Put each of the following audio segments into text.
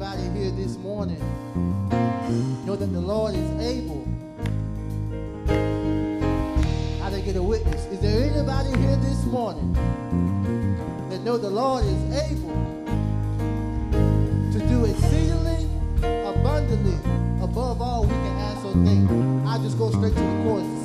anybody here this morning know that the Lord is able? I didn't get a witness. Is there anybody here this morning that know the Lord is able to do exceedingly abundantly above all we can ask or think? I just go straight to the chorus,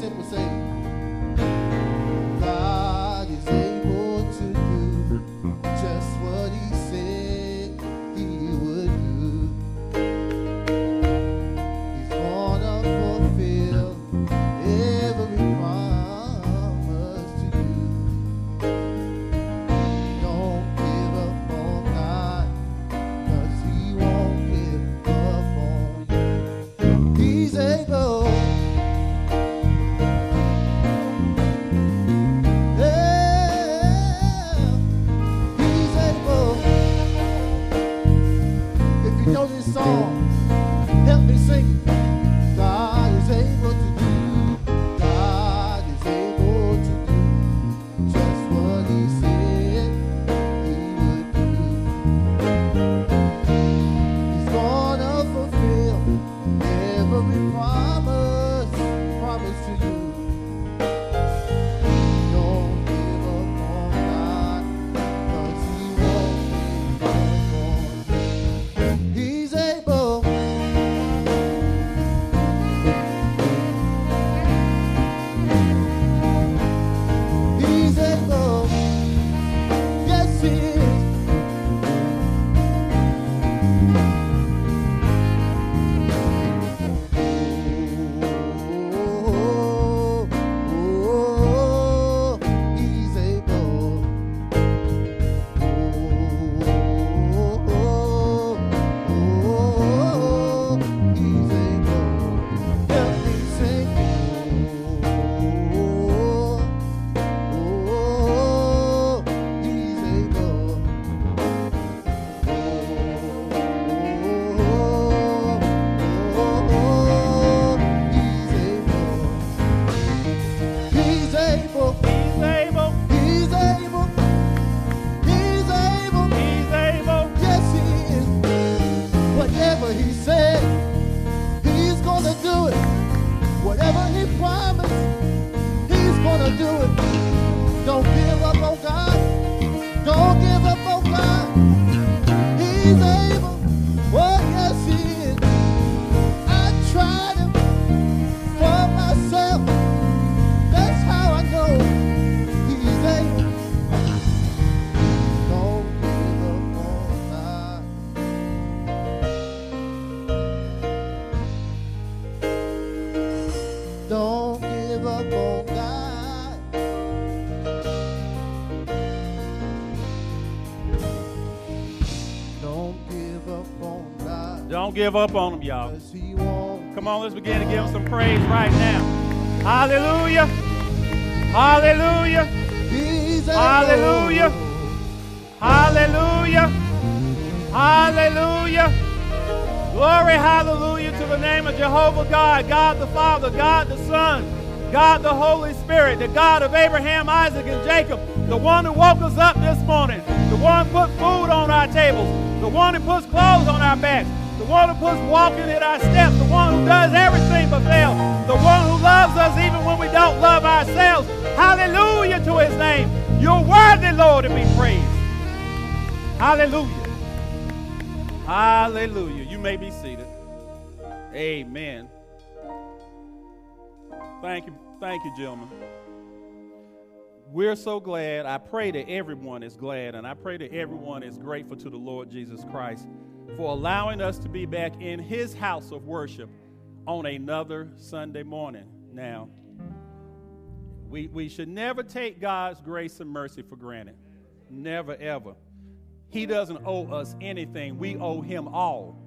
Don't give up on him, y'all. Come on, let's begin to give him some praise right now. Hallelujah. Hallelujah. Hallelujah. Hallelujah. Hallelujah. Glory, hallelujah to the name of Jehovah God, God the Father, God the Son, God the Holy Spirit, the God of Abraham, Isaac, and Jacob, the one who woke us up this morning, the one who put food on our tables, the one who puts clothes on our backs, the one who puts walking in our steps, the one who does everything but fail, the one who loves us even when we don't love ourselves. Hallelujah to his name. You're worthy, Lord, to be praised. Hallelujah. Hallelujah. You may be seated. Amen. Thank you. Thank you, gentlemen. We're so glad. I pray that everyone is glad, and I pray that everyone is grateful to the Lord Jesus Christ for allowing us to be back in his house of worship on another Sunday morning. Now, we, we should never take God's grace and mercy for granted. Never, ever. He doesn't owe us anything, we owe him all.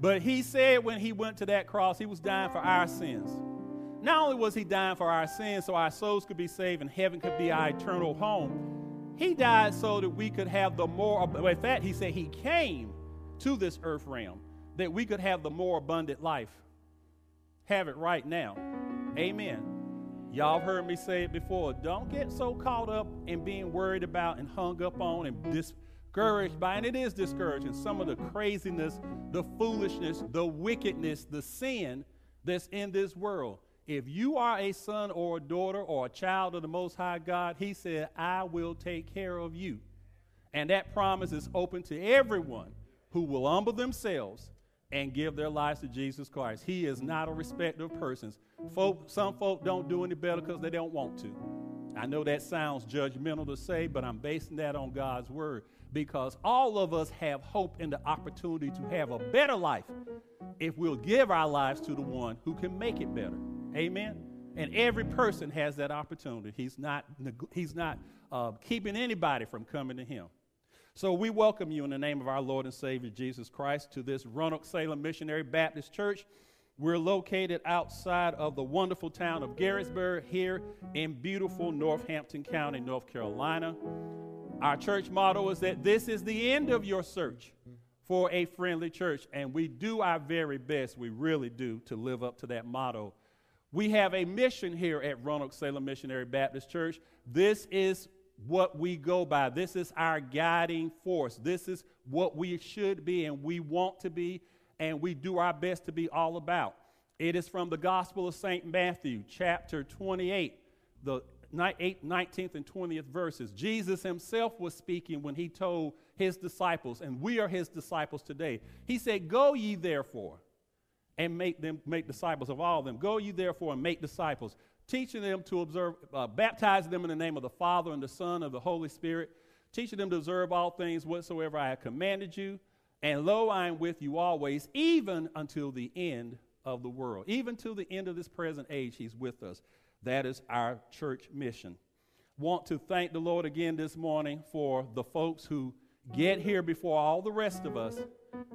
But he said when he went to that cross, he was dying for our sins. Not only was he dying for our sins so our souls could be saved and heaven could be our eternal home, he died so that we could have the more, in fact, he said he came to this earth realm that we could have the more abundant life. Have it right now. Amen. Y'all heard me say it before. Don't get so caught up in being worried about and hung up on and discouraged by, and it is discouraging, some of the craziness, the foolishness, the wickedness, the sin that's in this world. If you are a son or a daughter or a child of the Most High God, He said, I will take care of you. And that promise is open to everyone who will humble themselves and give their lives to Jesus Christ. He is not a respecter of persons. Folk, some folk don't do any better because they don't want to. I know that sounds judgmental to say, but I'm basing that on God's word because all of us have hope and the opportunity to have a better life if we'll give our lives to the one who can make it better. Amen. And every person has that opportunity. He's not, he's not uh, keeping anybody from coming to him. So we welcome you in the name of our Lord and Savior Jesus Christ to this Roanoke Salem Missionary Baptist Church. We're located outside of the wonderful town of Garysburg here in beautiful Northampton County, North Carolina. Our church motto is that this is the end of your search for a friendly church, and we do our very best, we really do, to live up to that motto. We have a mission here at Roanoke Salem Missionary Baptist Church. This is what we go by. This is our guiding force. This is what we should be and we want to be and we do our best to be all about. It is from the Gospel of St. Matthew, chapter 28, the 8th, 19th and 20th verses. Jesus himself was speaking when he told his disciples, and we are his disciples today. He said, Go ye therefore and make them make disciples of all of them. Go ye therefore and make disciples, teaching them to observe, uh, baptizing them in the name of the Father and the Son of the Holy Spirit, teaching them to observe all things whatsoever I have commanded you. And lo, I am with you always, even until the end of the world. Even to the end of this present age, He's with us. That is our church mission. Want to thank the Lord again this morning for the folks who get here before all the rest of us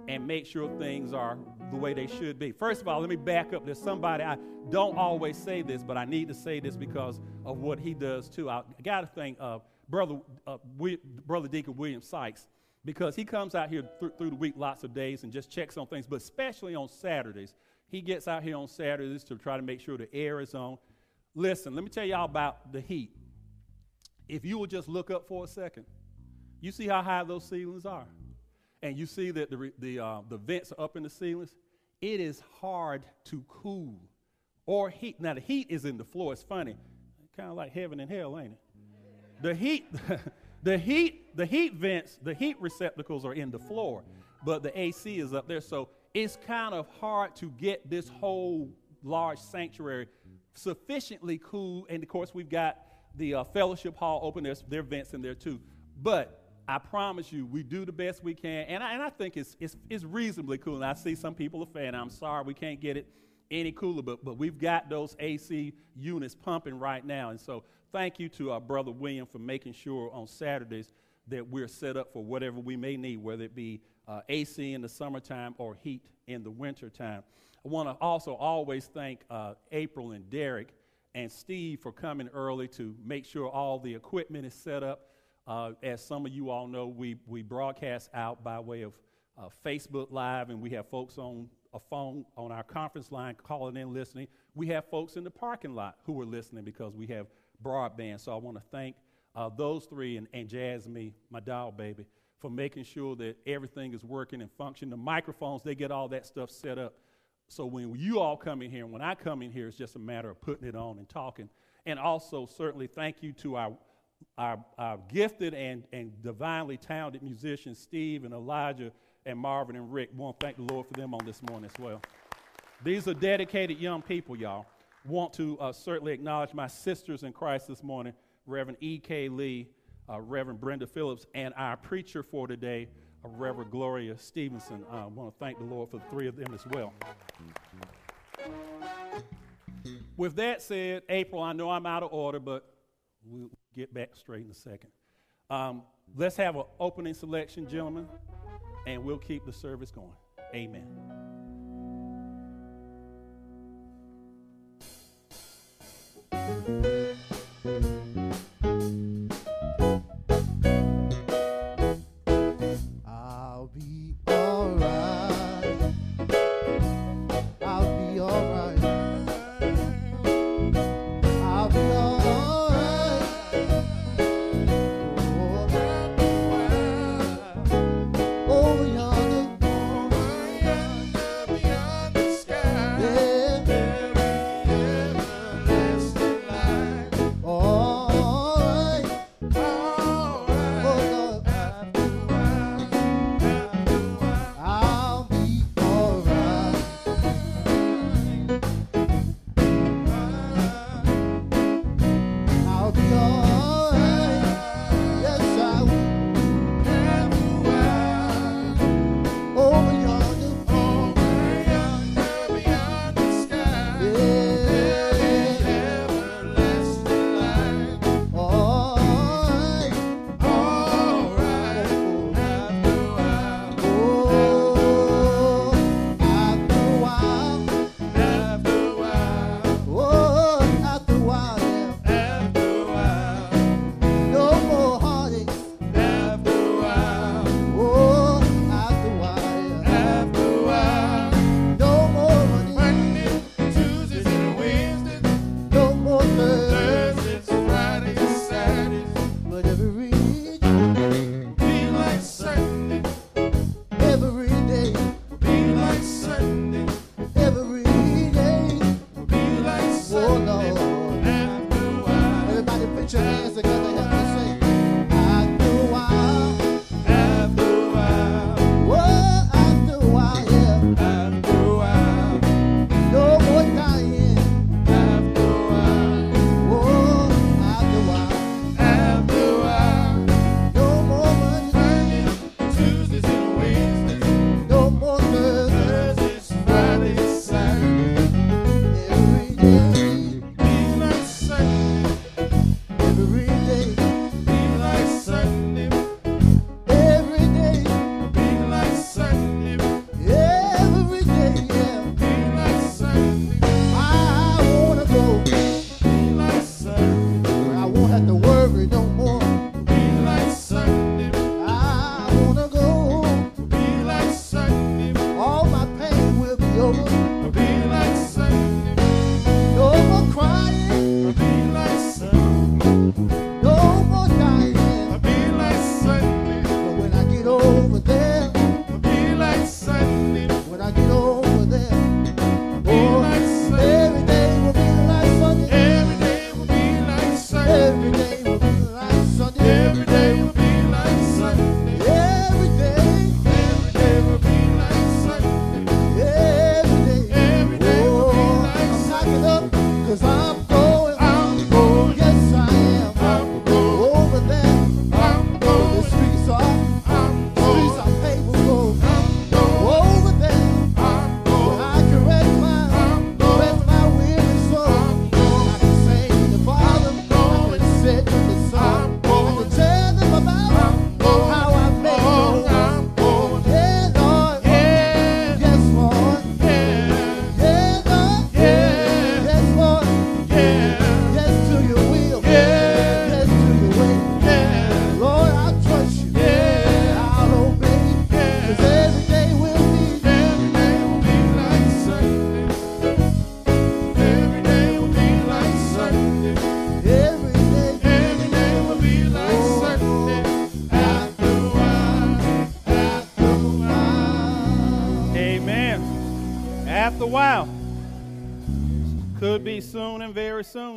and make sure things are the way they should be. First of all, let me back up. There's somebody, I don't always say this, but I need to say this because of what he does too. I got to thank uh, Brother, uh, we, Brother Deacon William Sykes because he comes out here th- through the week lots of days and just checks on things, but especially on Saturdays. He gets out here on Saturdays to try to make sure the air is on. Listen, let me tell y'all about the heat. If you will just look up for a second, you see how high those ceilings are. And you see that the, the, uh, the vents are up in the ceilings. It is hard to cool or heat. Now, the heat is in the floor. It's funny. Kind of like heaven and hell, ain't it? The heat. The heat, the heat vents, the heat receptacles are in the floor, but the AC is up there. So it's kind of hard to get this whole large sanctuary sufficiently cool. And of course, we've got the uh, fellowship hall open. There's there vents in there too. But I promise you, we do the best we can, and I, and I think it's, it's, it's reasonably cool. And I see some people are saying, "I'm sorry, we can't get it any cooler," but but we've got those AC units pumping right now, and so thank you to our brother William for making sure on Saturdays that we're set up for whatever we may need, whether it be uh, AC in the summertime or heat in the wintertime. I want to also always thank uh, April and Derek and Steve for coming early to make sure all the equipment is set up. Uh, as some of you all know, we, we broadcast out by way of uh, Facebook Live, and we have folks on a phone on our conference line calling in listening. We have folks in the parking lot who are listening because we have broadband. So I want to thank uh, those three and, and Jasmine, my doll baby, for making sure that everything is working and functioning. The microphones, they get all that stuff set up. So when you all come in here and when I come in here, it's just a matter of putting it on and talking. And also, certainly, thank you to our, our, our gifted and, and divinely talented musicians, Steve and Elijah and Marvin and Rick. We want to thank the Lord for them on this morning as well. These are dedicated young people, y'all want to uh, certainly acknowledge my sisters in Christ this morning, Reverend E.K. Lee, uh, Reverend Brenda Phillips, and our preacher for today, uh, Reverend Gloria Stevenson. I want to thank the Lord for the three of them as well. With that said, April, I know I'm out of order, but we'll get back straight in a second. Um, let's have an opening selection, gentlemen, and we'll keep the service going. Amen.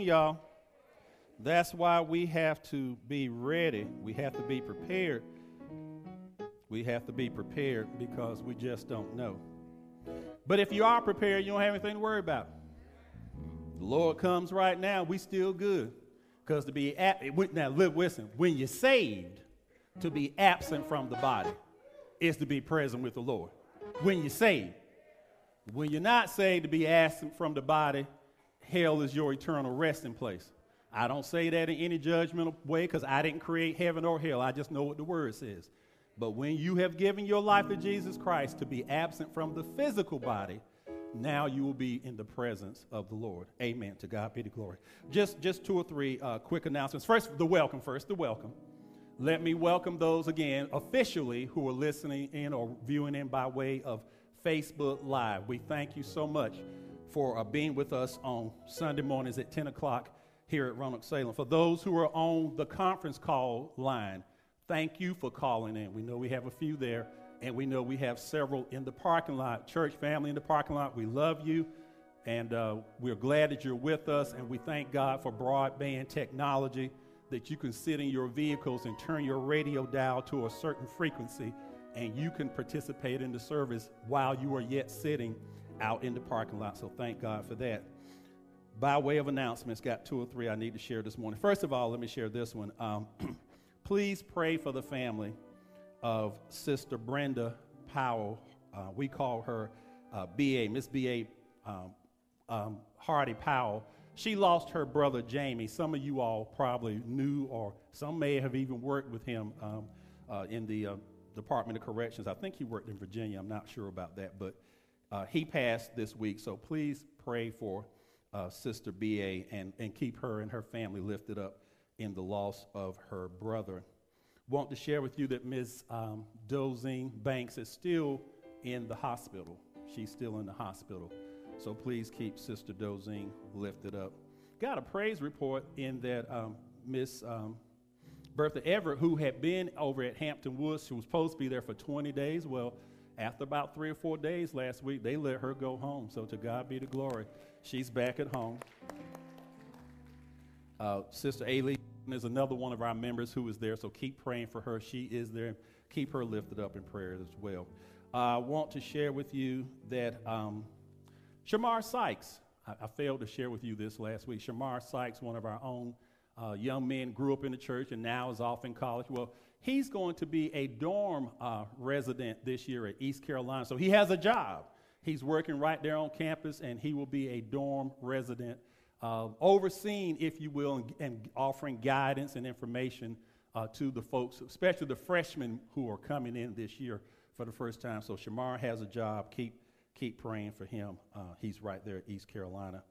Y'all. That's why we have to be ready. We have to be prepared. We have to be prepared because we just don't know. But if you are prepared, you don't have anything to worry about. The Lord comes right now, we still good. Because to be, at, now listen, when you're saved, to be absent from the body is to be present with the Lord. When you're saved. When you're not saved, to be absent from the body, hell is your eternal resting place. I don't say that in any judgmental way because I didn't create heaven or hell. I just know what the word says. But when you have given your life to Jesus Christ to be absent from the physical body, now you will be in the presence of the Lord. Amen. To God be the glory. Just, just two or three uh, quick announcements. First, the welcome. First, the welcome. Let me welcome those again officially who are listening in or viewing in by way of Facebook Live. We thank you so much for uh, being with us on Sunday mornings at 10 o'clock here at Roanoke Salem. For those who are on the conference call line, thank you for calling in. We know we have a few there, and we know we have several in the parking lot. Church family in the parking lot, we love you, and uh, we're glad that you're with us, and we thank God for broadband technology that you can sit in your vehicles and turn your radio dial to a certain frequency and you can participate in the service while you are yet sitting out in the parking lot. So thank God for that. By way of announcements, got two or three I need to share this morning. First of all, let me share this one. Um, please pray for the family of Sister Brenda Powell. Uh, we call her uh, BA, Miss BA um, um, Hardy Powell. She lost her brother Jamie. Some of you all probably knew, or some may have even worked with him um, uh, in the uh, Department of Corrections. I think he worked in Virginia. I'm not sure about that, but uh, he passed this week. So please pray for uh, Sister BA and, and keep her and her family lifted up in the loss of her brother. Want to share with you that Ms. Um, Dozine Banks is still in the hospital. She's still in the hospital. So please keep Sister Dozine lifted up. Got a praise report in that um, Miss um, Bertha Everett, who had been over at Hampton Woods, she was supposed to be there for 20 days. Well, after about three or four days last week, they let her go home. So to God be the glory. She's back at home. Uh, Sister Ailey is another one of our members who is there, so keep praying for her. She is there. Keep her lifted up in prayer as well. I want to share with you that um, Shamar Sykes, I, I, failed to share with you this last week. Shamar Sykes, one of our own uh, young men, grew up in the church and now is off in college. Well, he's going to be a dorm uh, resident this year at East Carolina. So he has a job. He's working right there on campus, and he will be a dorm resident, uh, overseeing, if you will, and, and, offering guidance and information uh, to the folks, especially the freshmen who are coming in this year for the first time. So Shamar has a job. Keep keep praying for him. Uh, he's right there at East Carolina.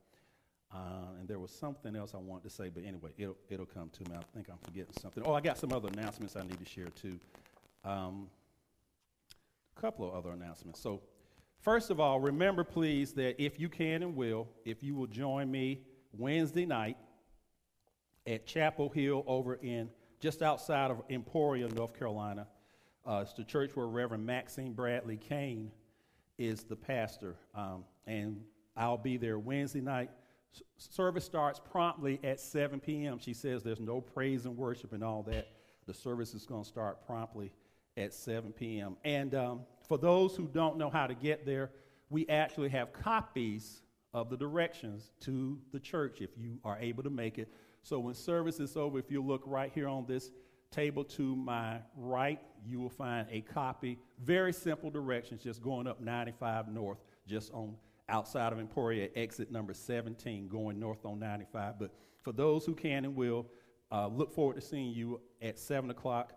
Uh, and there was something else I wanted to say, but anyway, it'll, it'll come to me. I think I'm forgetting something. Oh, I got some other announcements I need to share too. Um, a couple of other announcements. So, first of all, remember please that if you can and will, if you will join me Wednesday night at Chapel Hill over in just outside of Emporia, North Carolina. Uh, it's the church where Reverend Maxine Bradley Kane is the pastor. Um, and I'll be there Wednesday night service starts promptly at 7 p.m. She says there's no praise and worship and all that. The service is going to start promptly at 7 p.m. And um, for those who don't know how to get there, we actually have copies of the directions to the church if you are able to make it. So when service is over, if you look right here on this table to my right, you will find a copy. Very simple directions, just going up 95 north, just on outside of Emporia, exit number 17, going north on 95. But for those who can and will, uh, look forward to seeing you at 7 o'clock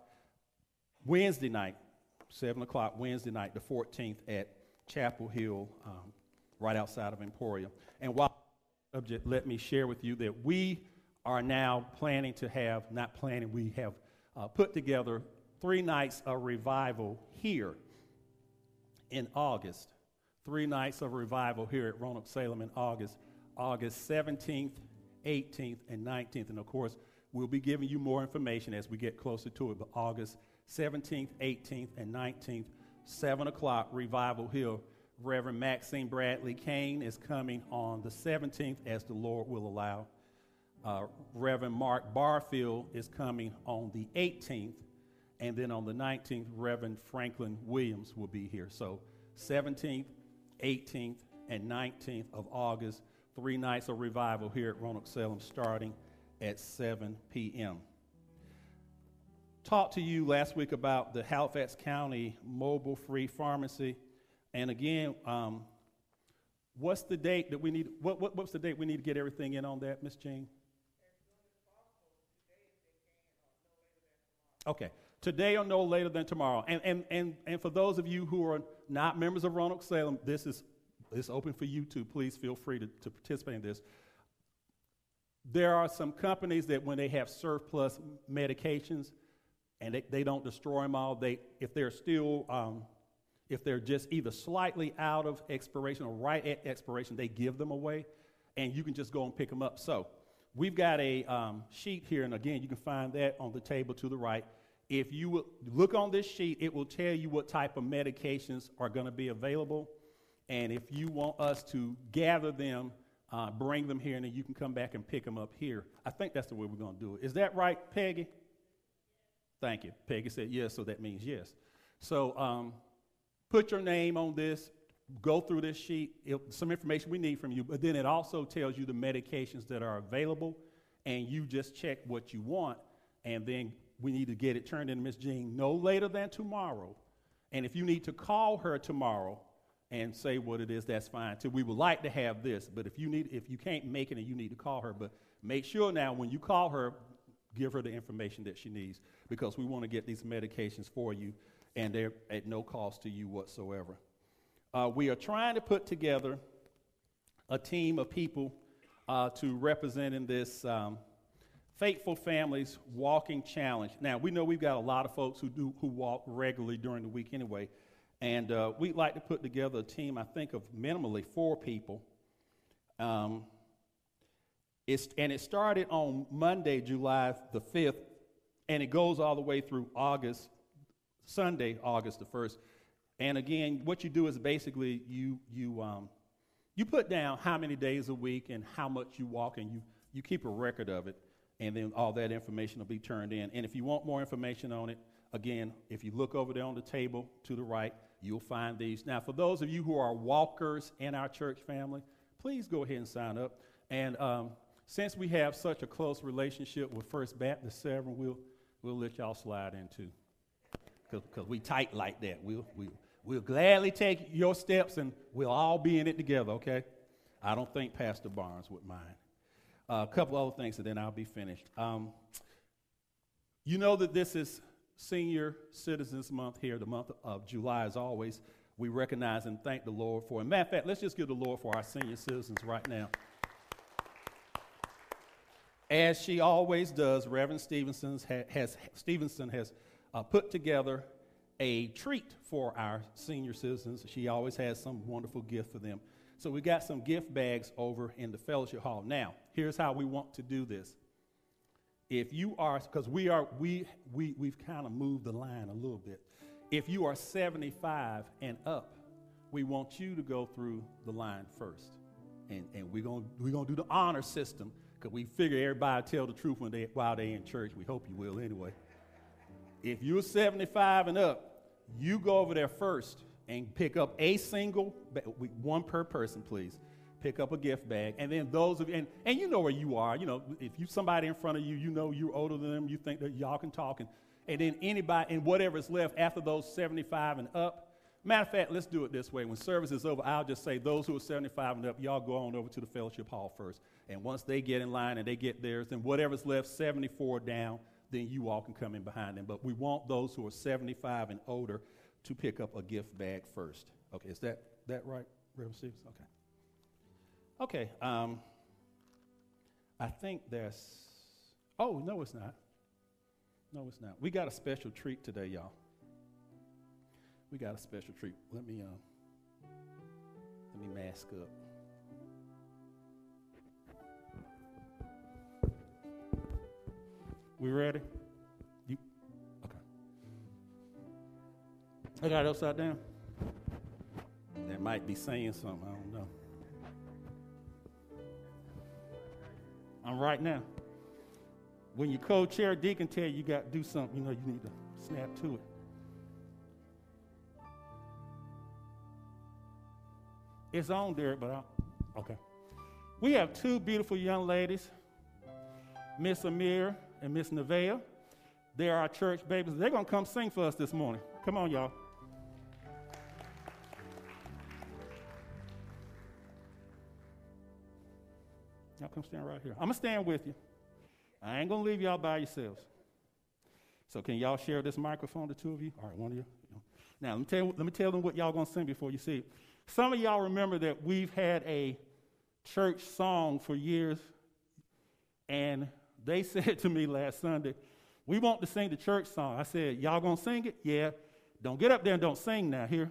Wednesday night, 7 o'clock Wednesday night, the 14th at Chapel Hill, um, right outside of Emporia. And while subject, let me share with you that we are now planning to have, not planning, we have uh, put together three nights of revival here in August three nights of revival here at Roanoke Salem in August, August 17th, 18th, and 19th. And of course, we'll be giving you more information as we get closer to it. But August 17th, 18th, and 19th, 7 o'clock, Revival Hill. Reverend Maxine Bradley Kane is coming on the 17th, as the Lord will allow. Uh, Reverend Mark Barfield is coming on the 18th. And then on the 19th, Reverend Franklin Williams will be here. So 17th, 18th, and 19th of August, three nights of revival here at Roanoke Salem starting at 7 p.m. Talked to you last week about the Halifax County Mobile Free Pharmacy. And again, um, what's the date that we need? What, what, what's the date we need to get everything in on that, Miss Jean? Okay, today or no later than tomorrow. And, and, and, and for those of you who are not members of Roanoke Salem, this is it's open for you too. Please feel free to, to participate in this. There are some companies that when they have surplus medications and they, they don't destroy them all, they, if they're still, um, if they're just either slightly out of expiration or right at expiration, they give them away and you can just go and pick them up. So we've got a um, sheet here, and again, you can find that on the table to the right. If you look on this sheet, it will tell you what type of medications are going to be available. And if you want us to gather them, uh, bring them here, and then you can come back and pick them up here. I think that's the way we're going to do it. Is that right, Peggy? Thank you. Peggy said yes, so that means yes. So um, put your name on this, go through this sheet, it, some information we need from you, but then it also tells you the medications that are available, and you just check what you want, and then we need to get it turned in to Miss Jean no later than tomorrow. And if you need to call her tomorrow, and say what it is, that's fine too. We would like to have this, but if you need, if you can't make it and you need to call her, but make sure now when you call her, give her the information that she needs because we want to get these medications for you, and they're at no cost to you whatsoever. Uh, we are trying to put together a team of people uh, to represent in this um, Faithful Families Walking Challenge. Now we know we've got a lot of folks who do who walk regularly during the week anyway. And uh, we'd like to put together a team, I think, of minimally four people. Um, it's, and it started on Monday, July the 5th, and it goes all the way through August, Sunday, August the 1st. And again, what you do is basically you, you, um, you put down how many days a week and how much you walk, and you, you keep a record of it, and then all that information will be turned in. And if you want more information on it, again, if you look over there on the table to the right, you'll find these. Now, for those of you who are walkers in our church family, please go ahead and sign up. And um, since we have such a close relationship with First Baptist Severn, we'll, we'll let y'all slide in too. Because we tight like that. We'll, we'll, we'll gladly take your steps and we'll all be in it together, okay? I don't think Pastor Barnes would mind. A couple other things and then I'll be finished. Um, you know that this is Senior Citizens Month here, the month of July, as always, we recognize and thank the Lord for. And matter of fact, let's just give the Lord for our senior citizens right now. As she always does, Reverend Stevenson has, Stevenson has uh, put together a treat for our senior citizens. She always has some wonderful gift for them. So we got some gift bags over in the fellowship hall. Now, here's how we want to do this if you are, because we are, we, we, we've kind of moved the line a little bit. If you are 75 and up, we want you to go through the line first. And, and we're going we're gonna do the honor system because we figure everybody tell the truth when they, while they're in church. We hope you will anyway. If you're 75 and up, you go over there first and pick up a single, one per person, please pick up a gift bag. And then those of you, and, and you know where you are. You know, if you somebody in front of you, you know you're older than them, you think that y'all can talk. And, and then anybody, and whatever's left after those 75 and up. Matter of fact, let's do it this way. When service is over, I'll just say those who are 75 and up, y'all go on over to the fellowship hall first. And once they get in line and they get theirs, then whatever's left, 74 down, then you all can come in behind them. But we want those who are 75 and older to pick up a gift bag first. Okay, is that, that right, Reverend Stevens? Okay. Okay, um, I think there's. Oh, no, it's not. No, it's not. We got a special treat today, y'all. We got a special treat. Let me uh, let me mask up. We ready? I got it upside down. That might be saying something. I don't know. I'm right now. When your co-chair deacon tell you you got to do something, you know you need to snap to it. It's on there, but I, okay. We have two beautiful young ladies, Miss Amir and Miss Nevaeh. They're our church babies. They're going to come sing for us this morning. Come on, y'all. Y'all come stand right here. I'm going to stand with you. I ain't going to leave y'all by yourselves. So can y'all share this microphone, the two of you? All right, one of you. Now, let me tell, let me tell them what y'all going to sing before you see it. Some of y'all remember that we've had a church song for years, and they said to me last Sunday, we want to sing the church song. I said, Y'all gonna sing it? Yeah. Don't get up there and don't sing now here.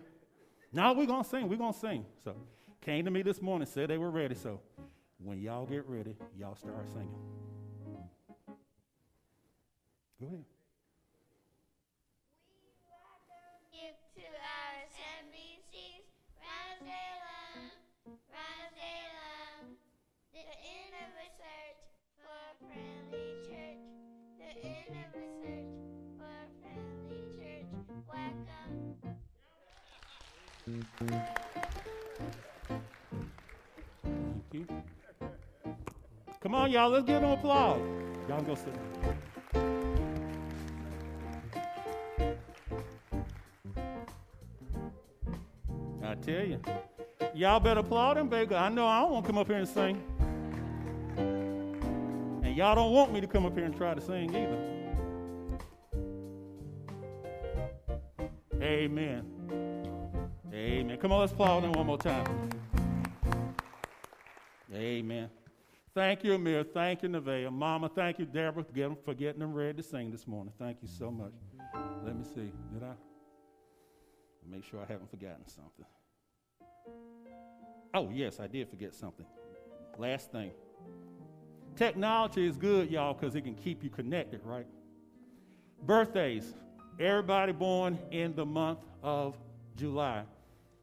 Now we're gonna sing, we're gonna sing. So came to me this morning, said they were ready. So when y'all get ready, y'all start singing. Go ahead. Thank you. Come on, y'all, let's give them applause. Y'all go sit down. I tell you, y'all better applaud them, baby. I know I don't want to come up here and sing. And y'all don't want me to come up here and try to sing either. Amen. Amen. Come on, let's applaud them one more time. Amen. Thank you, Amir. Thank you, Nevaeh. Mama, thank you, Deborah, for getting them ready to sing this morning. Thank you so much. Let me see. Did I? Make sure I haven't forgotten something. Oh, yes, I did forget something. Last thing. Technology is good, y'all, because it can keep you connected, right? Birthdays. Everybody born in the month of July.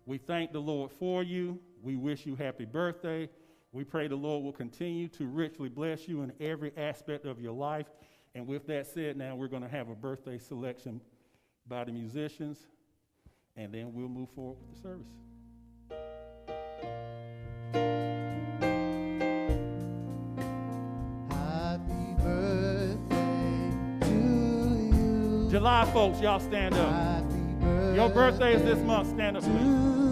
We thank the Lord for you. We wish you happy birthday. We pray the Lord will continue to richly bless you in every aspect of your life. And with that said, now we're going to have a birthday selection by the musicians, and then we'll move forward with the service. Happy birthday to you. July folks, y'all stand up. Your birthday is this month. Stand up, please.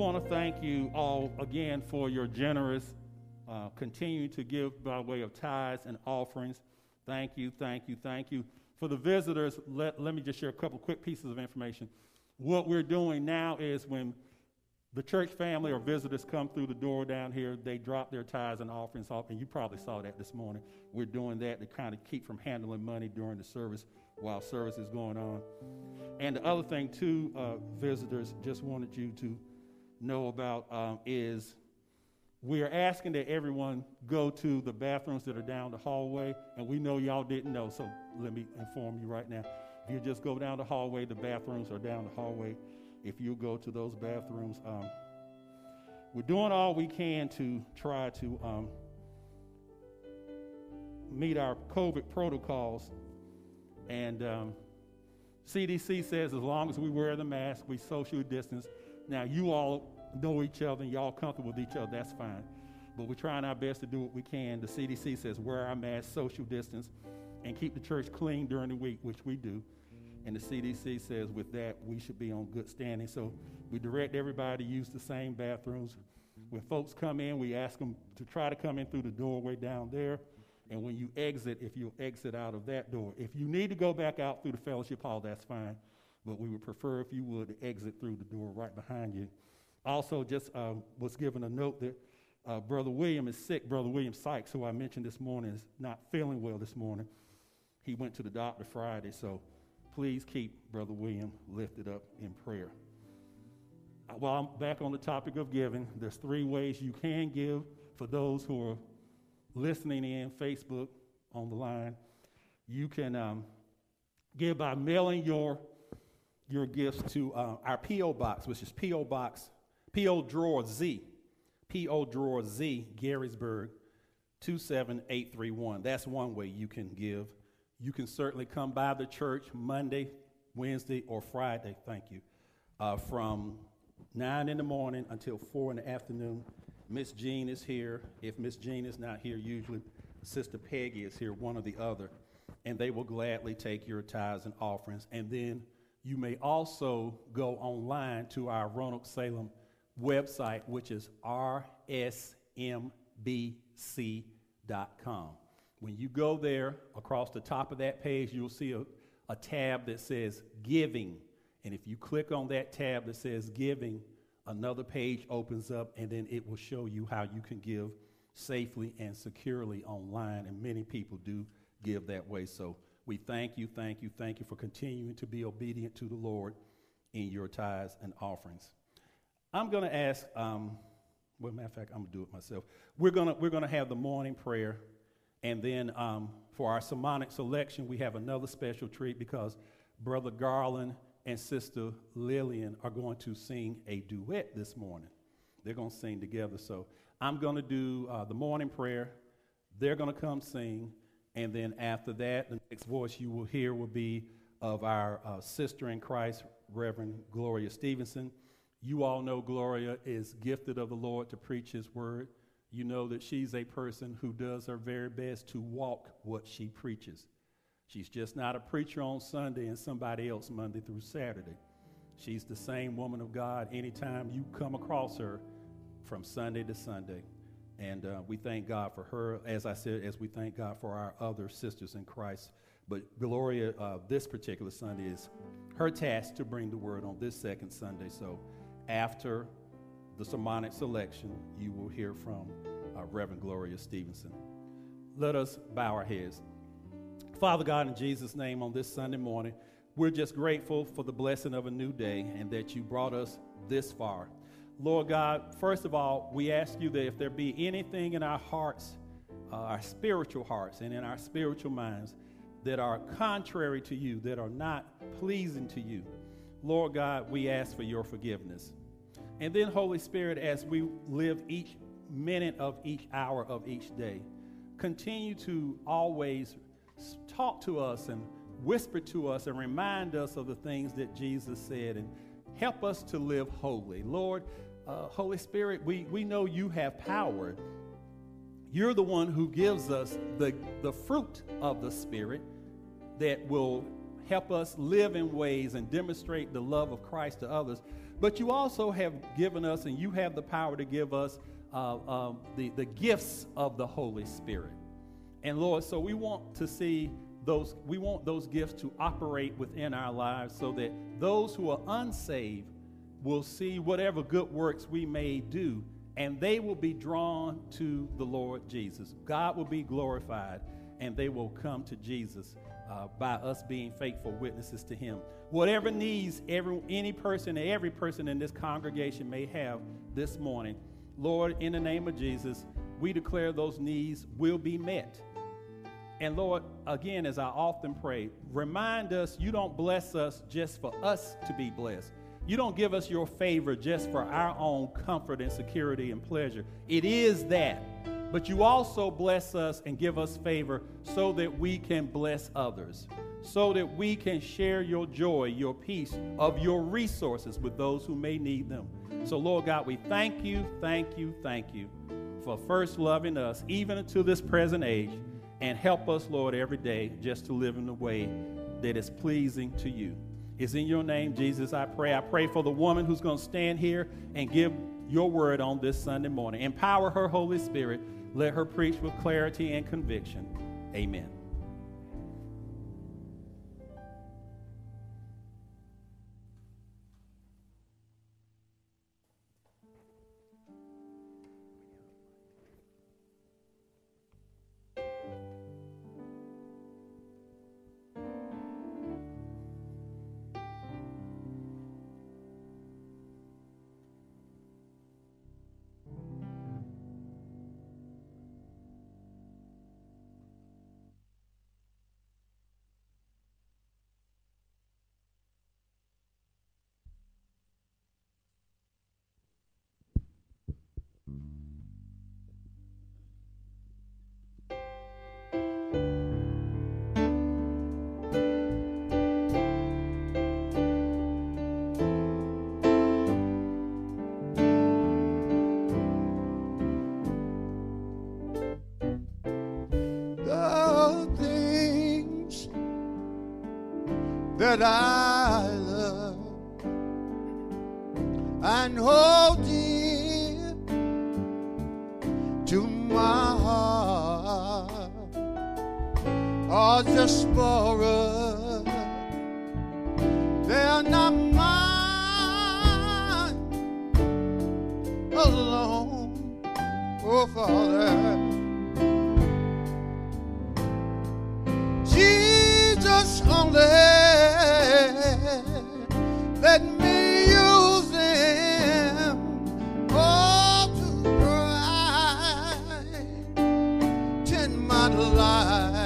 Want to thank you all again for your generous uh, to give by way of tithes and offerings. Thank you, thank you, thank you. For the visitors, let, let me just share a couple quick pieces of information. What we're doing now is when the church family or visitors come through the door down here, they drop their tithes and offerings off, and you probably saw that this morning. We're doing that to kind of keep from handling money during the service while service is going on. And the other thing, too, uh, visitors, just wanted you to know about um, is we are asking that everyone go to the bathrooms that are down the hallway, and we know y'all didn't know, so let me inform you right now. If you just go down the hallway, the bathrooms are down the hallway. If you go to those bathrooms, um, we're doing all we can to try to um, meet our COVID protocols. And um, CDC says as long as we wear the mask, we social distance. Now, you all know each other and y'all comfortable with each other, that's fine. But we're trying our best to do what we can. The CDC says wear our mask, social distance, and keep the church clean during the week, which we do. And the CDC says with that, we should be on good standing. So we direct everybody to use the same bathrooms. When folks come in, we ask them to try to come in through the doorway down there. And when you exit, if you'll exit out of that door. If you need to go back out through the fellowship hall, that's fine. But we would prefer if you would exit through the door right behind you. Also, just uh, was given a note that uh, Brother William is sick. Brother William Sykes, who I mentioned this morning, is not feeling well this morning. He went to the doctor Friday, so please keep Brother William lifted up in prayer. Uh, while I'm back on the topic of giving, there's three ways you can give for those who are listening in, Facebook, on the line. You can um, give by mailing your, your gifts to uh, our P.O. Box, which is P.O. Box, P.O. Drawer Z, P.O. Drawer Z, Garysburg, 27831. That's one way you can give. You can certainly come by the church Monday, Wednesday, or Friday, thank you, uh, from 9 in the morning until 4 in the afternoon. Miss Jean is here. If Miss Jean is not here, usually Sister Peggy is here, one or the other, and they will gladly take your tithes and offerings. And then you may also go online to our Roanoke Salem website, which is rsmbc.com. When you go there, across the top of that page, you'll see a, a tab that says Giving. And if you click on that tab that says Giving, another page opens up, and then it will show you how you can give safely and securely online. And many people do give that way. So we thank you, thank you, thank you for continuing to be obedient to the Lord in your tithes and offerings. I'm going to ask, um, well, matter of fact, I'm going to do it myself. We're going we're gonna have the morning prayer, and then um, for our sermonic selection, we have another special treat because Brother Garland and Sister Lillian are going to sing a duet this morning. They're going to sing together. So I'm going to do uh, the morning prayer. They're going to come sing. And then after that, the next voice you will hear will be of our uh, sister in Christ, Reverend Gloria Stevenson. You all know Gloria is gifted of the Lord to preach His word. You know that she's a person who does her very best to walk what she preaches. She's just not a preacher on Sunday and somebody else Monday through Saturday. She's the same woman of God anytime you come across her from Sunday to Sunday. And uh, we thank God for her, as I said, as we thank God for our other sisters in Christ. But Gloria, uh, this particular Sunday is her task to bring the word on this second Sunday. So after the sermonic selection, you will hear from uh, Reverend Gloria Stevenson. Let us bow our heads. Father God, in Jesus' name, on this Sunday morning, we're just grateful for the blessing of a new day and that you brought us this far. Lord God, first of all, we ask you that if there be anything in our hearts, uh, our spiritual hearts, and in our spiritual minds that are contrary to you, that are not pleasing to you, Lord God, we ask for your forgiveness. And then, Holy Spirit, as we live each minute of each hour of each day, continue to always talk to us and whisper to us and remind us of the things that Jesus said and help us to live holy. Lord, uh, Holy Spirit, we, we know you have power. You're the one who gives us the, the fruit of the Spirit that will help us live in ways and demonstrate the love of Christ to others. But you also have given us, and you have the power to give us uh, um, the, the gifts of the Holy Spirit. And Lord, so we want to see those, we want those gifts to operate within our lives so that those who are unsaved will see whatever good works we may do and they will be drawn to the Lord Jesus. God will be glorified and they will come to Jesus uh, by us being faithful witnesses to Him. Whatever needs every, any person, every person in this congregation may have this morning, Lord, in the name of Jesus, we declare those needs will be met. And Lord, again, as I often pray, remind us you don't bless us just for us to be blessed. You don't give us your favor just for our own comfort and security and pleasure. It is that. But you also bless us and give us favor so that we can bless others, so that we can share your joy, your peace, of your resources with those who may need them. So, Lord God, we thank you, thank you, thank you for first loving us, even to this present age, and help us, Lord, every day just to live in a way that is pleasing to you. It's in your name, Jesus, I pray. I pray for the woman who's going to stand here and give your word on this Sunday morning. Empower her, Holy Spirit. Let her preach with clarity and conviction. Amen. nada. alive.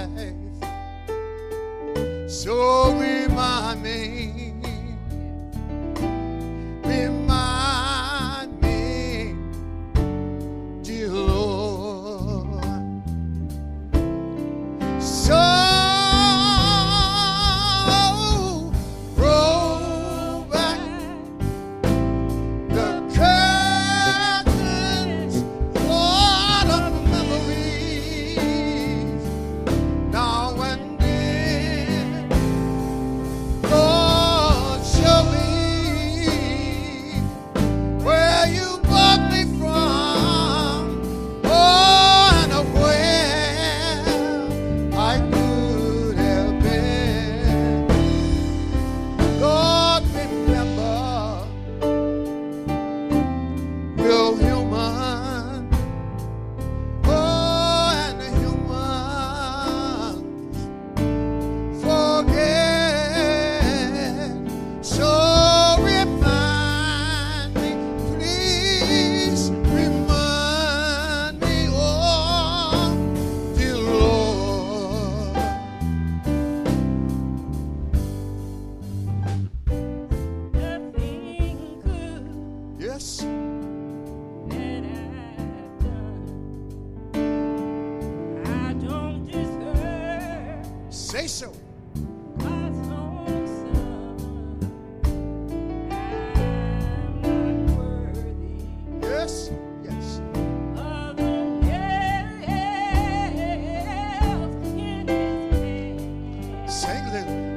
hang there.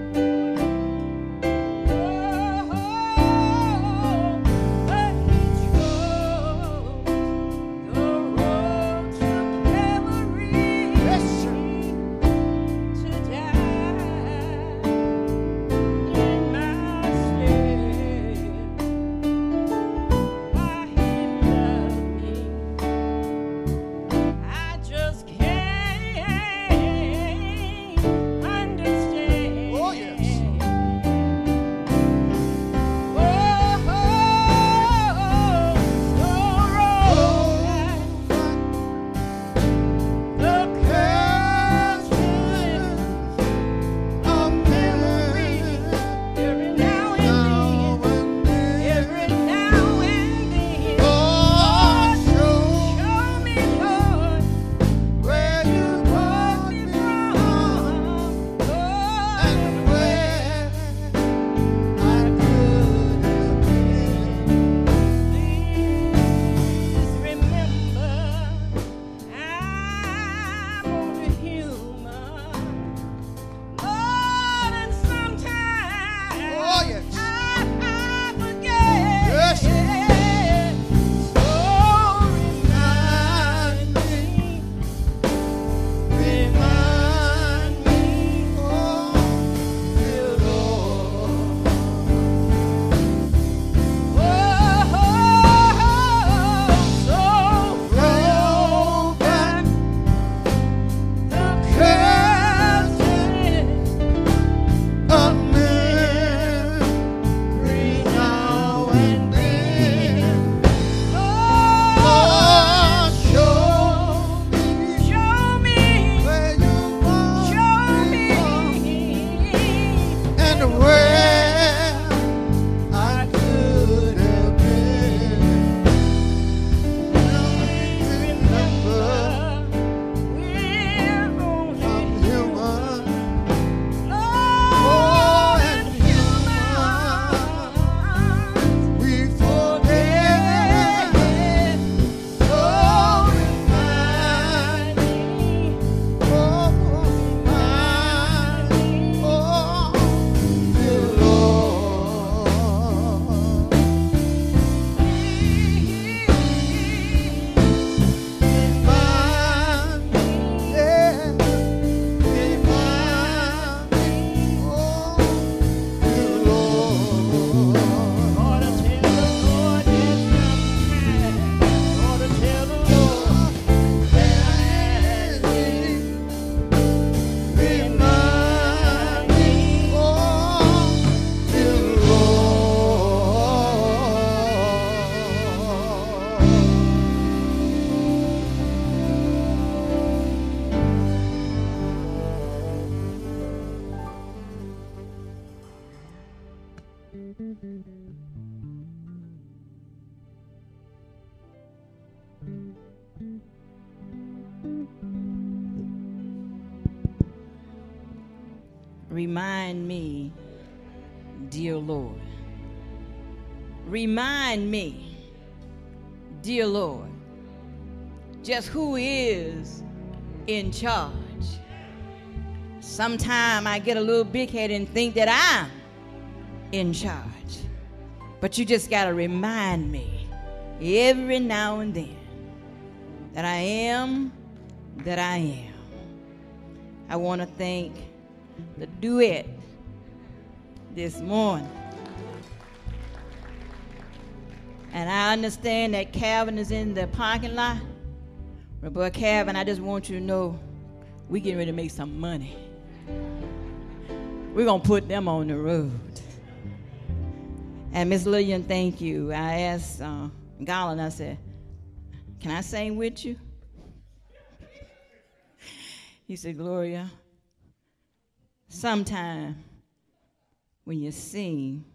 Me, dear Lord, just who is in charge. Sometime I get a little big headed and think that I'm in charge. But you just got to remind me every now and then that I am that I am. I want to thank the duet this morning. And I understand that Calvin is in the parking lot. But, Calvin, I just want you to know we getting ready to make some money. We're going to put them on the road. And Miss Lillian, thank you. I asked uh, Garland, I said, Can I sing with you? He said, Gloria, sometime when you sing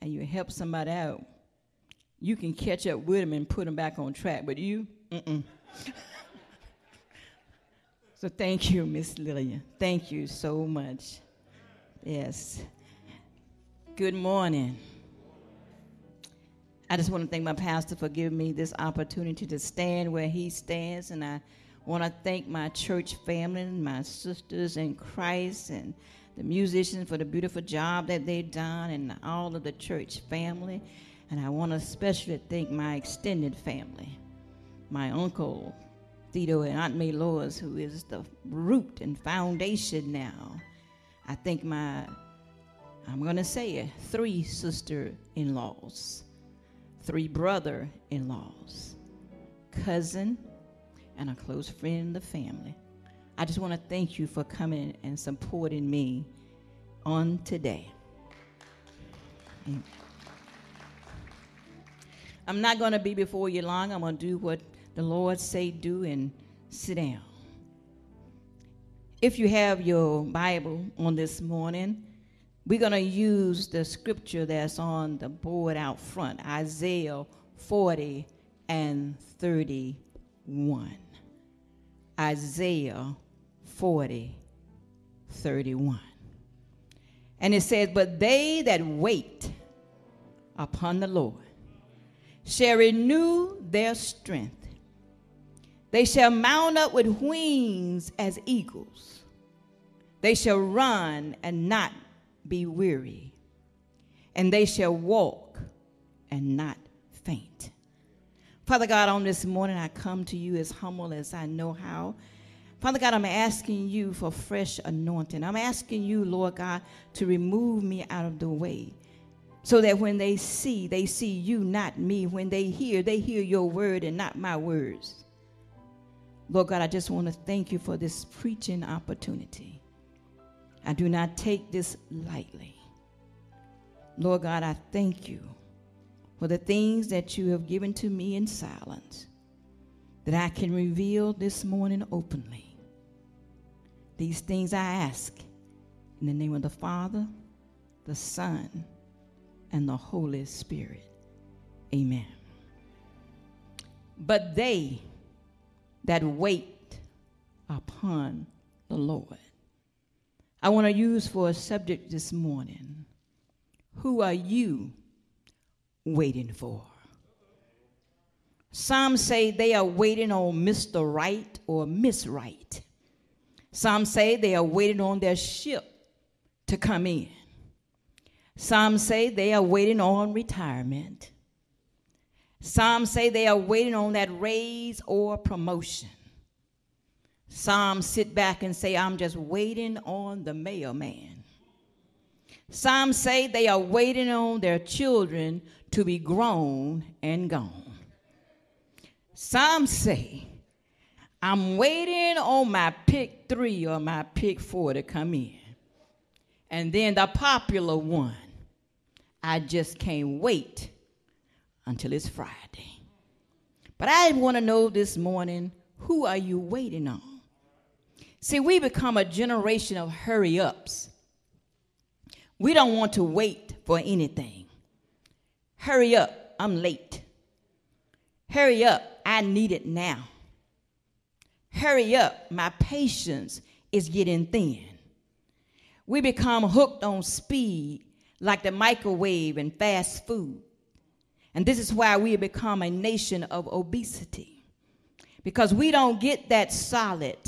and you help somebody out, you can catch up with them and put them back on track. But you, mm-mm. so thank you, Miss Lillian. Thank you so much. Yes. Good morning. I just want to thank my pastor for giving me this opportunity to stand where he stands, and I want to thank my church family, and my sisters in Christ, and the musicians for the beautiful job that they've done, and all of the church family. And I want to especially thank my extended family, my uncle Tito and Aunt May Lois, who is the root and foundation now. I thank my, I'm going to say it, three sister in laws, three brother in laws, cousin, and a close friend of the family. I just want to thank you for coming and supporting me on today. Amen. I'm not going to be before you long. I'm going to do what the Lord say do and sit down. If you have your Bible on this morning, we're going to use the scripture that's on the board out front, Isaiah 40 and 31. Isaiah 40, 31. And it says, But they that wait upon the Lord shall renew their strength. They shall mount up with wings as eagles. They shall run and not be weary. And they shall walk and not faint. Father God, on this morning, I come to you as humble as I know how. Father God, I'm asking you for fresh anointing. I'm asking you, Lord God, to remove me out of the way so that when they see, they see you, not me. When they hear, they hear your word and not my words. Lord God, I just want to thank you for this preaching opportunity. I do not take this lightly. Lord God, I thank you for the things that you have given to me in silence that I can reveal this morning openly. These things I ask in the name of the Father, the Son, and the Holy Spirit. Amen. But they that wait upon the Lord. I want to use for a subject this morning who are you waiting for? Some say they are waiting on Mr. Right or Miss Right. Some say they are waiting on their ship to come in. Some say they are waiting on retirement. Some say they are waiting on that raise or promotion. Some sit back and say, I'm just waiting on the mailman. Some say they are waiting on their children to be grown and gone. Some say, I'm waiting on my pick three or my pick four to come in. And then the popular one, I just can't wait until it's Friday. But I want to know this morning who are you waiting on? See, we become a generation of hurry ups. We don't want to wait for anything. Hurry up, I'm late. Hurry up, I need it now. Hurry up, my patience is getting thin. We become hooked on speed like the microwave and fast food. And this is why we have become a nation of obesity. Because we don't get that solid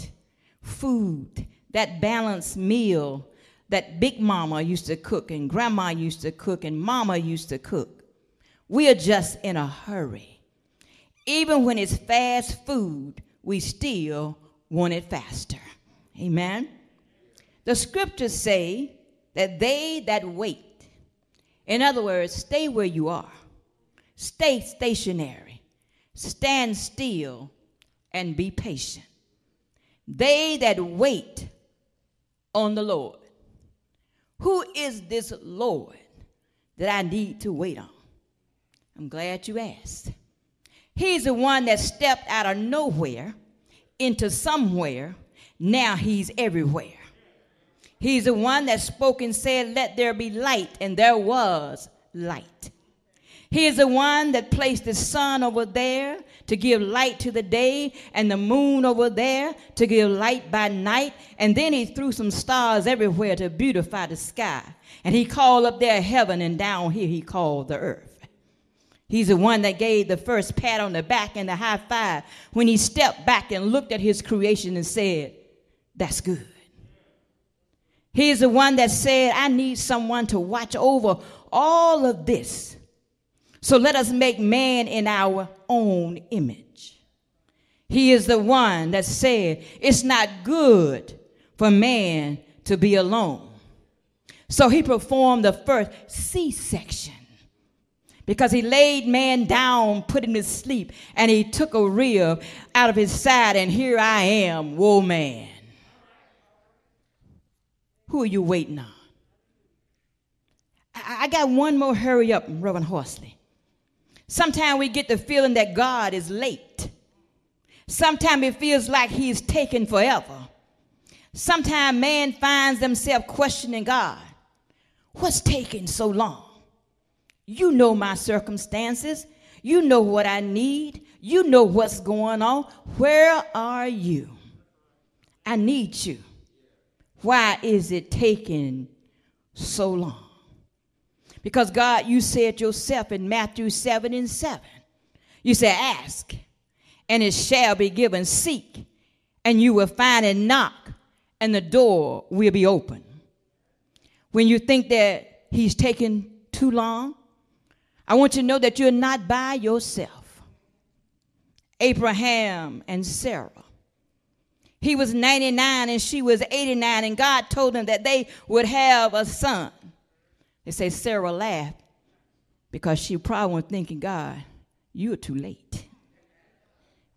food, that balanced meal that Big Mama used to cook and Grandma used to cook and Mama used to cook. We are just in a hurry. Even when it's fast food, we still want it faster. Amen. The scriptures say that they that wait, in other words, stay where you are, stay stationary, stand still, and be patient. They that wait on the Lord. Who is this Lord that I need to wait on? I'm glad you asked. He's the one that stepped out of nowhere into somewhere. Now he's everywhere. He's the one that spoke and said, Let there be light, and there was light. He is the one that placed the sun over there to give light to the day and the moon over there to give light by night. And then he threw some stars everywhere to beautify the sky. And he called up there heaven and down here he called the earth. He's the one that gave the first pat on the back and the high five when he stepped back and looked at his creation and said, That's good. He's the one that said, I need someone to watch over all of this. So let us make man in our own image. He is the one that said, It's not good for man to be alone. So he performed the first C section because he laid man down, put him to sleep, and he took a rib out of his side, and here I am, woe man. Who are you waiting on? I, I got one more hurry up, Reverend Horsley. Sometimes we get the feeling that God is late. Sometimes it feels like he's taken forever. Sometimes man finds themselves questioning God. What's taking so long? You know my circumstances. You know what I need. You know what's going on. Where are you? I need you. Why is it taking so long? Because God, you said yourself in Matthew 7 and 7, you said, Ask, and it shall be given. Seek, and you will find, and knock, and the door will be open. When you think that He's taking too long, I want you to know that you're not by yourself. Abraham and Sarah. He was 99 and she was 89, and God told them that they would have a son. They say Sarah laughed because she probably was thinking, God, you're too late.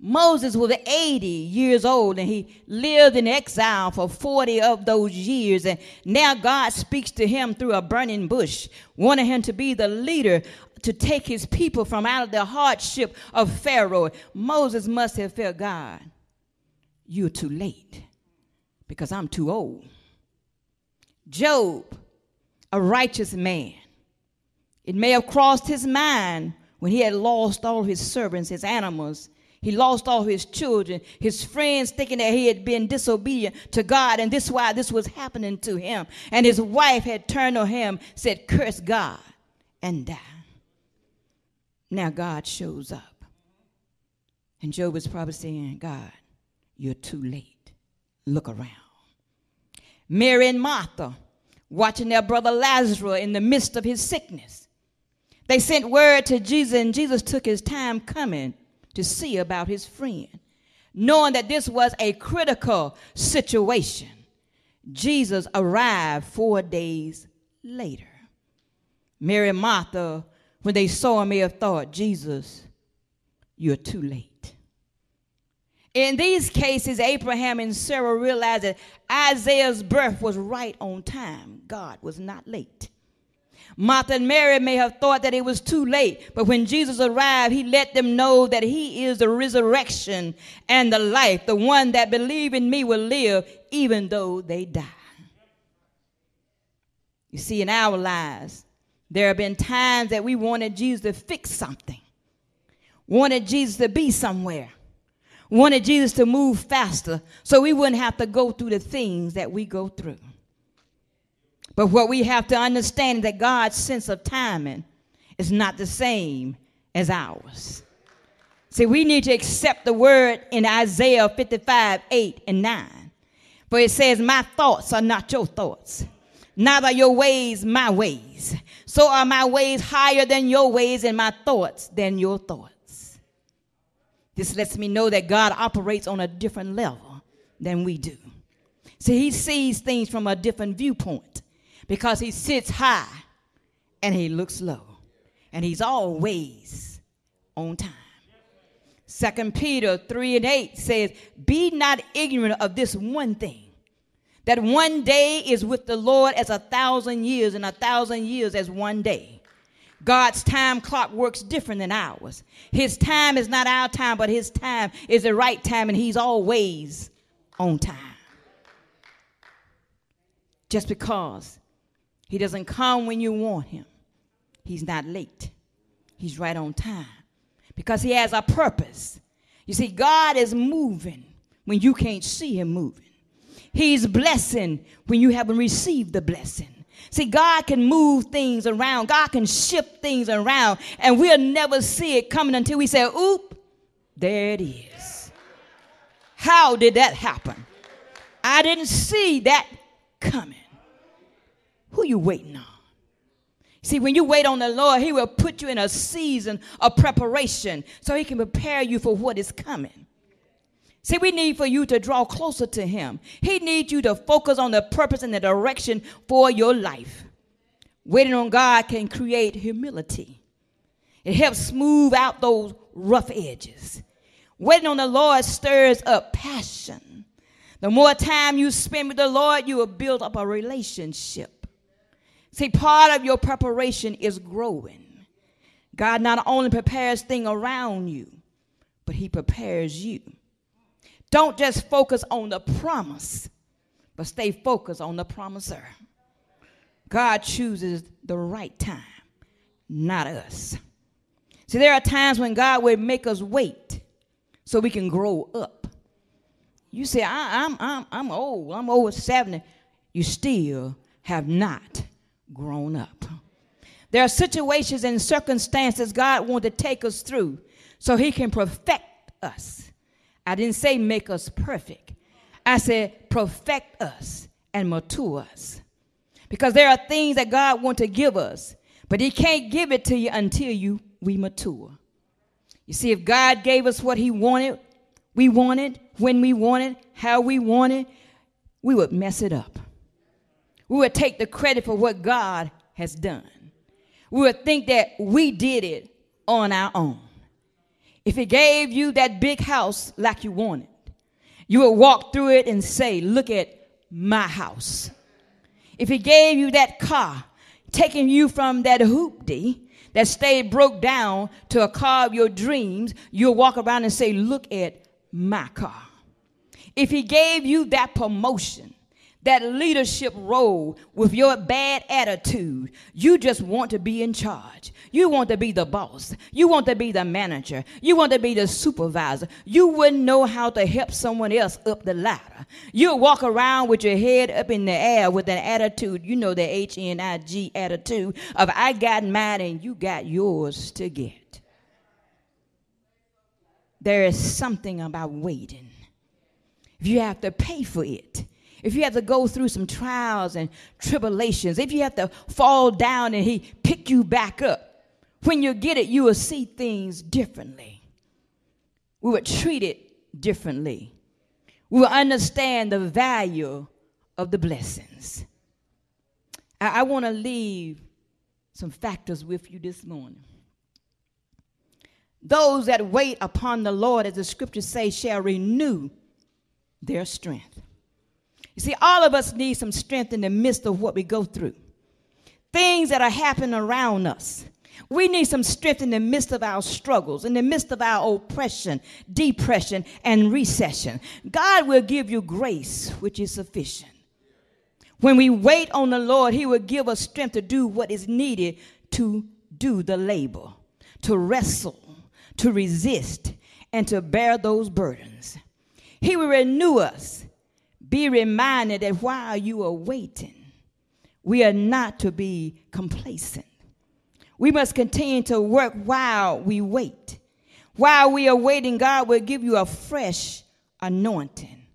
Moses was 80 years old and he lived in exile for 40 of those years. And now God speaks to him through a burning bush, wanting him to be the leader to take his people from out of the hardship of Pharaoh. Moses must have felt, God, you're too late because I'm too old. Job, a righteous man, it may have crossed his mind when he had lost all his servants, his animals. He lost all his children, his friends thinking that he had been disobedient to God, and this is why this was happening to him. And his wife had turned on him, said, Curse God and die. Now God shows up. And Job is probably saying, God, you're too late. Look around. Mary and Martha watching their brother Lazarus in the midst of his sickness. They sent word to Jesus, and Jesus took his time coming to see about his friend. Knowing that this was a critical situation, Jesus arrived four days later. Mary and Martha, when they saw him, may have thought, Jesus, you're too late. In these cases, Abraham and Sarah realized that Isaac's birth was right on time. God was not late. Martha and Mary may have thought that it was too late, but when Jesus arrived, he let them know that he is the resurrection and the life. The one that believe in me will live even though they die. You see, in our lives, There have been times that we wanted Jesus to fix something, wanted Jesus to be somewhere, wanted Jesus to move faster so we wouldn't have to go through the things that we go through. But what we have to understand is that God's sense of timing is not the same as ours. See, we need to accept the word in Isaiah 55 8 and 9. For it says, My thoughts are not your thoughts, neither your ways my ways. So are my ways higher than your ways, and my thoughts than your thoughts. This lets me know that God operates on a different level than we do. See, he sees things from a different viewpoint because he sits high and he looks low. And he's always on time. Second Peter 3 and 8 says, Be not ignorant of this one thing, that one day is with the Lord as a thousand years, and a thousand years as one day. God's time clock works different than ours. His time is not our time, but his time is the right time, and he's always on time. Just because he doesn't come when you want him, he's not late. He's right on time because he has a purpose. You see, God is moving when you can't see him moving. He's blessing when you haven't received the blessing. See, God can move things around. God can shift things around, and we'll never see it coming until we say, oop, there it is. How did that happen? I didn't see that coming. Who you waiting on? See, when you wait on the Lord, He will put you in a season of preparation so He can prepare you for what is coming. See, we need for you to draw closer to Him. He needs you to focus on the purpose and the direction for your life. Waiting on God can create humility, it helps smooth out those rough edges. Waiting on the Lord stirs up passion. The more time you spend with the Lord, you will build up a relationship. See, part of your preparation is growing. God not only prepares things around you, but He prepares you. Don't just focus on the promise, but stay focused on the promiser. God chooses the right time, not us. See, there are times when God will make us wait so we can grow up. You say, I, am I'm, I'm, I'm old, I'm over 70. You still have not grown up. There are situations and circumstances God wants to take us through so He can perfect us. I didn't say make us perfect, I said perfect us and mature us. Because there are things that God wants to give us, but He can't give it to you until you we mature. You see, if God gave us what He wanted, we wanted, when we wanted, how we wanted, we would mess it up. We would take the credit for what God has done. We would think that we did it on our own. If He gave you that big house like you wanted, you would walk through it and say, Look at my house. If He gave you that car, taking you from that hoopty that stayed broke down to a car of your dreams, you'll walk around and say, Look at my car. If He gave you that promotion, that leadership role with your bad attitude. You just want to be in charge. You want to be the boss. You want to be the manager. You want to be the supervisor. You wouldn't know how to help someone else up the ladder. You'll walk around with your head up in the air with an attitude, you know, the H N I G attitude of I got mine and you got yours to get. There is something about waiting. If you have to pay for it, if you have to go through some trials and tribulations, if you have to fall down and He pick you back up, when you get it, you will see things differently. We will treat it differently. We will understand the value of the blessings. I, I want to leave some factors with you this morning. Those that wait upon the Lord, as the scriptures say, shall renew their strength. You see, all of us need some strength in the midst of what we go through. Things that are happening around us. We need some strength in the midst of our struggles, in the midst of our oppression, depression, and recession. God will give you grace, which is sufficient. When we wait on the Lord, He will give us strength to do what is needed to do the labor, to wrestle, to resist, and to bear those burdens. He will renew us. Be reminded that while you are waiting, we are not to be complacent. We must continue to work while we wait. While we are waiting, God will give you a fresh anointing.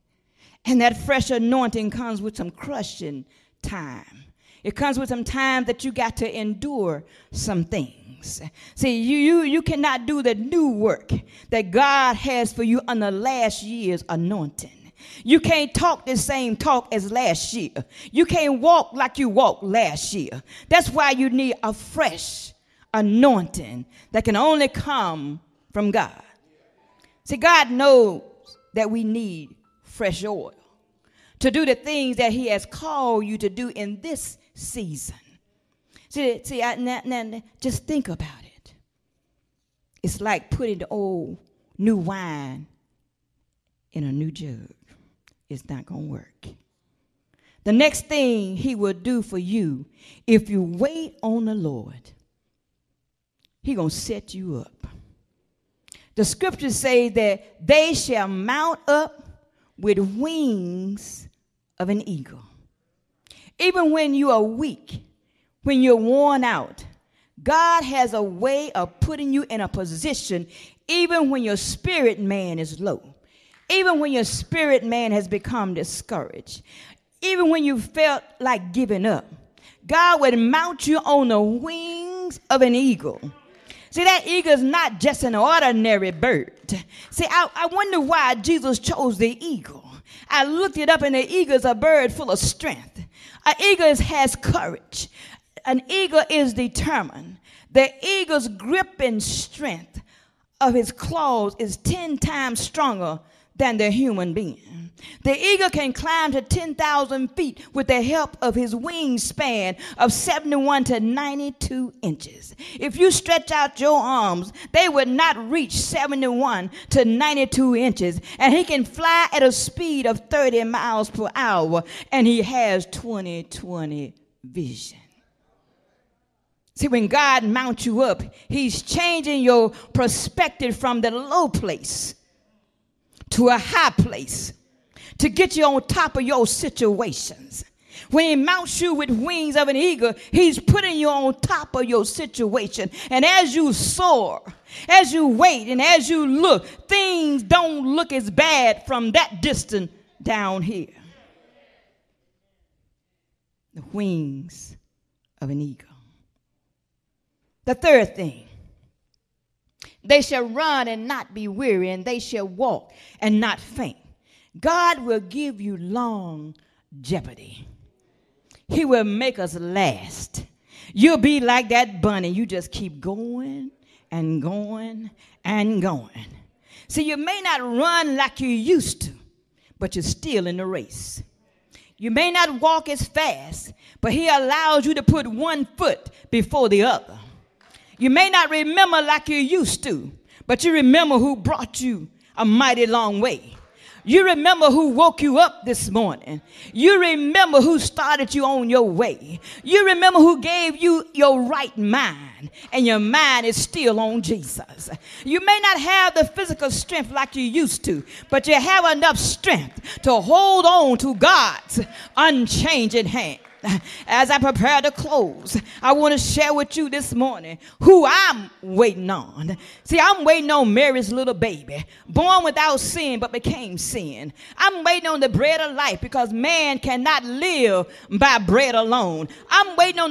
And that fresh anointing comes with some crushing time. It comes with some time that you got to endure some things. See, you, you, you cannot do the new work that God has for you under last year's anointing. You can't talk the same talk as last year. You can't walk like you walked last year. That's why you need a fresh anointing that can only come from God. See, God knows that we need fresh oil to do the things that He has called you to do in this season. See, see I, now, now, just think about it. It's like putting the old new wine in a new jug. It's not going to work. The next thing He will do for you if you wait on the Lord, He going to set you up. The scriptures say that they shall mount up with wings of an eagle. Even when you are weak, when you're worn out, God has a way of putting you in a position even when your spirit man is low, even when your spirit man has become discouraged, even when you felt like giving up. God would mount you on the wings of an eagle. See, that eagle is not just an ordinary bird. See, I, I wonder why Jesus chose the eagle. I looked it up, and the eagle is a bird full of strength. An eagle has courage. An eagle is determined. The eagle's grip and strength of his claws is 10 times stronger than the human being. The eagle can climb to 10,000 feet with the help of his wingspan of 71 to 92 inches. If you stretch out your arms, they would not reach 71 to 92 inches. And he can fly at a speed of 30 miles per hour, and he has 20 20 vision. See, when God mounts you up, He's changing your perspective from the low place to a high place to get you on top of your situations. When he mounts you with wings of an eagle, he's putting you on top of your situation. And as you soar, as you wait, and as you look, things don't look as bad from that distance down here. The wings of an eagle. The third thing they shall run and not be weary, and they shall walk and not faint. God will give you longevity. He will make us last. You'll be like that bunny. You just keep going and going and going. See, you may not run like you used to, but you're still in the race. You may not walk as fast, but He allows you to put one foot before the other. You may not remember like you used to, but you remember who brought you a mighty long way. You remember who woke you up this morning. You remember who started you on your way. You remember who gave you your right mind, and your mind is still on Jesus. You may not have the physical strength like you used to, but you have enough strength to hold on to God's unchanging hand. As I prepare to close, I want to share with you this morning who I'm waiting on. See, I'm waiting on Mary's little baby, born without sin but became sin. I'm waiting on the bread of life because man cannot live by bread alone. I'm waiting on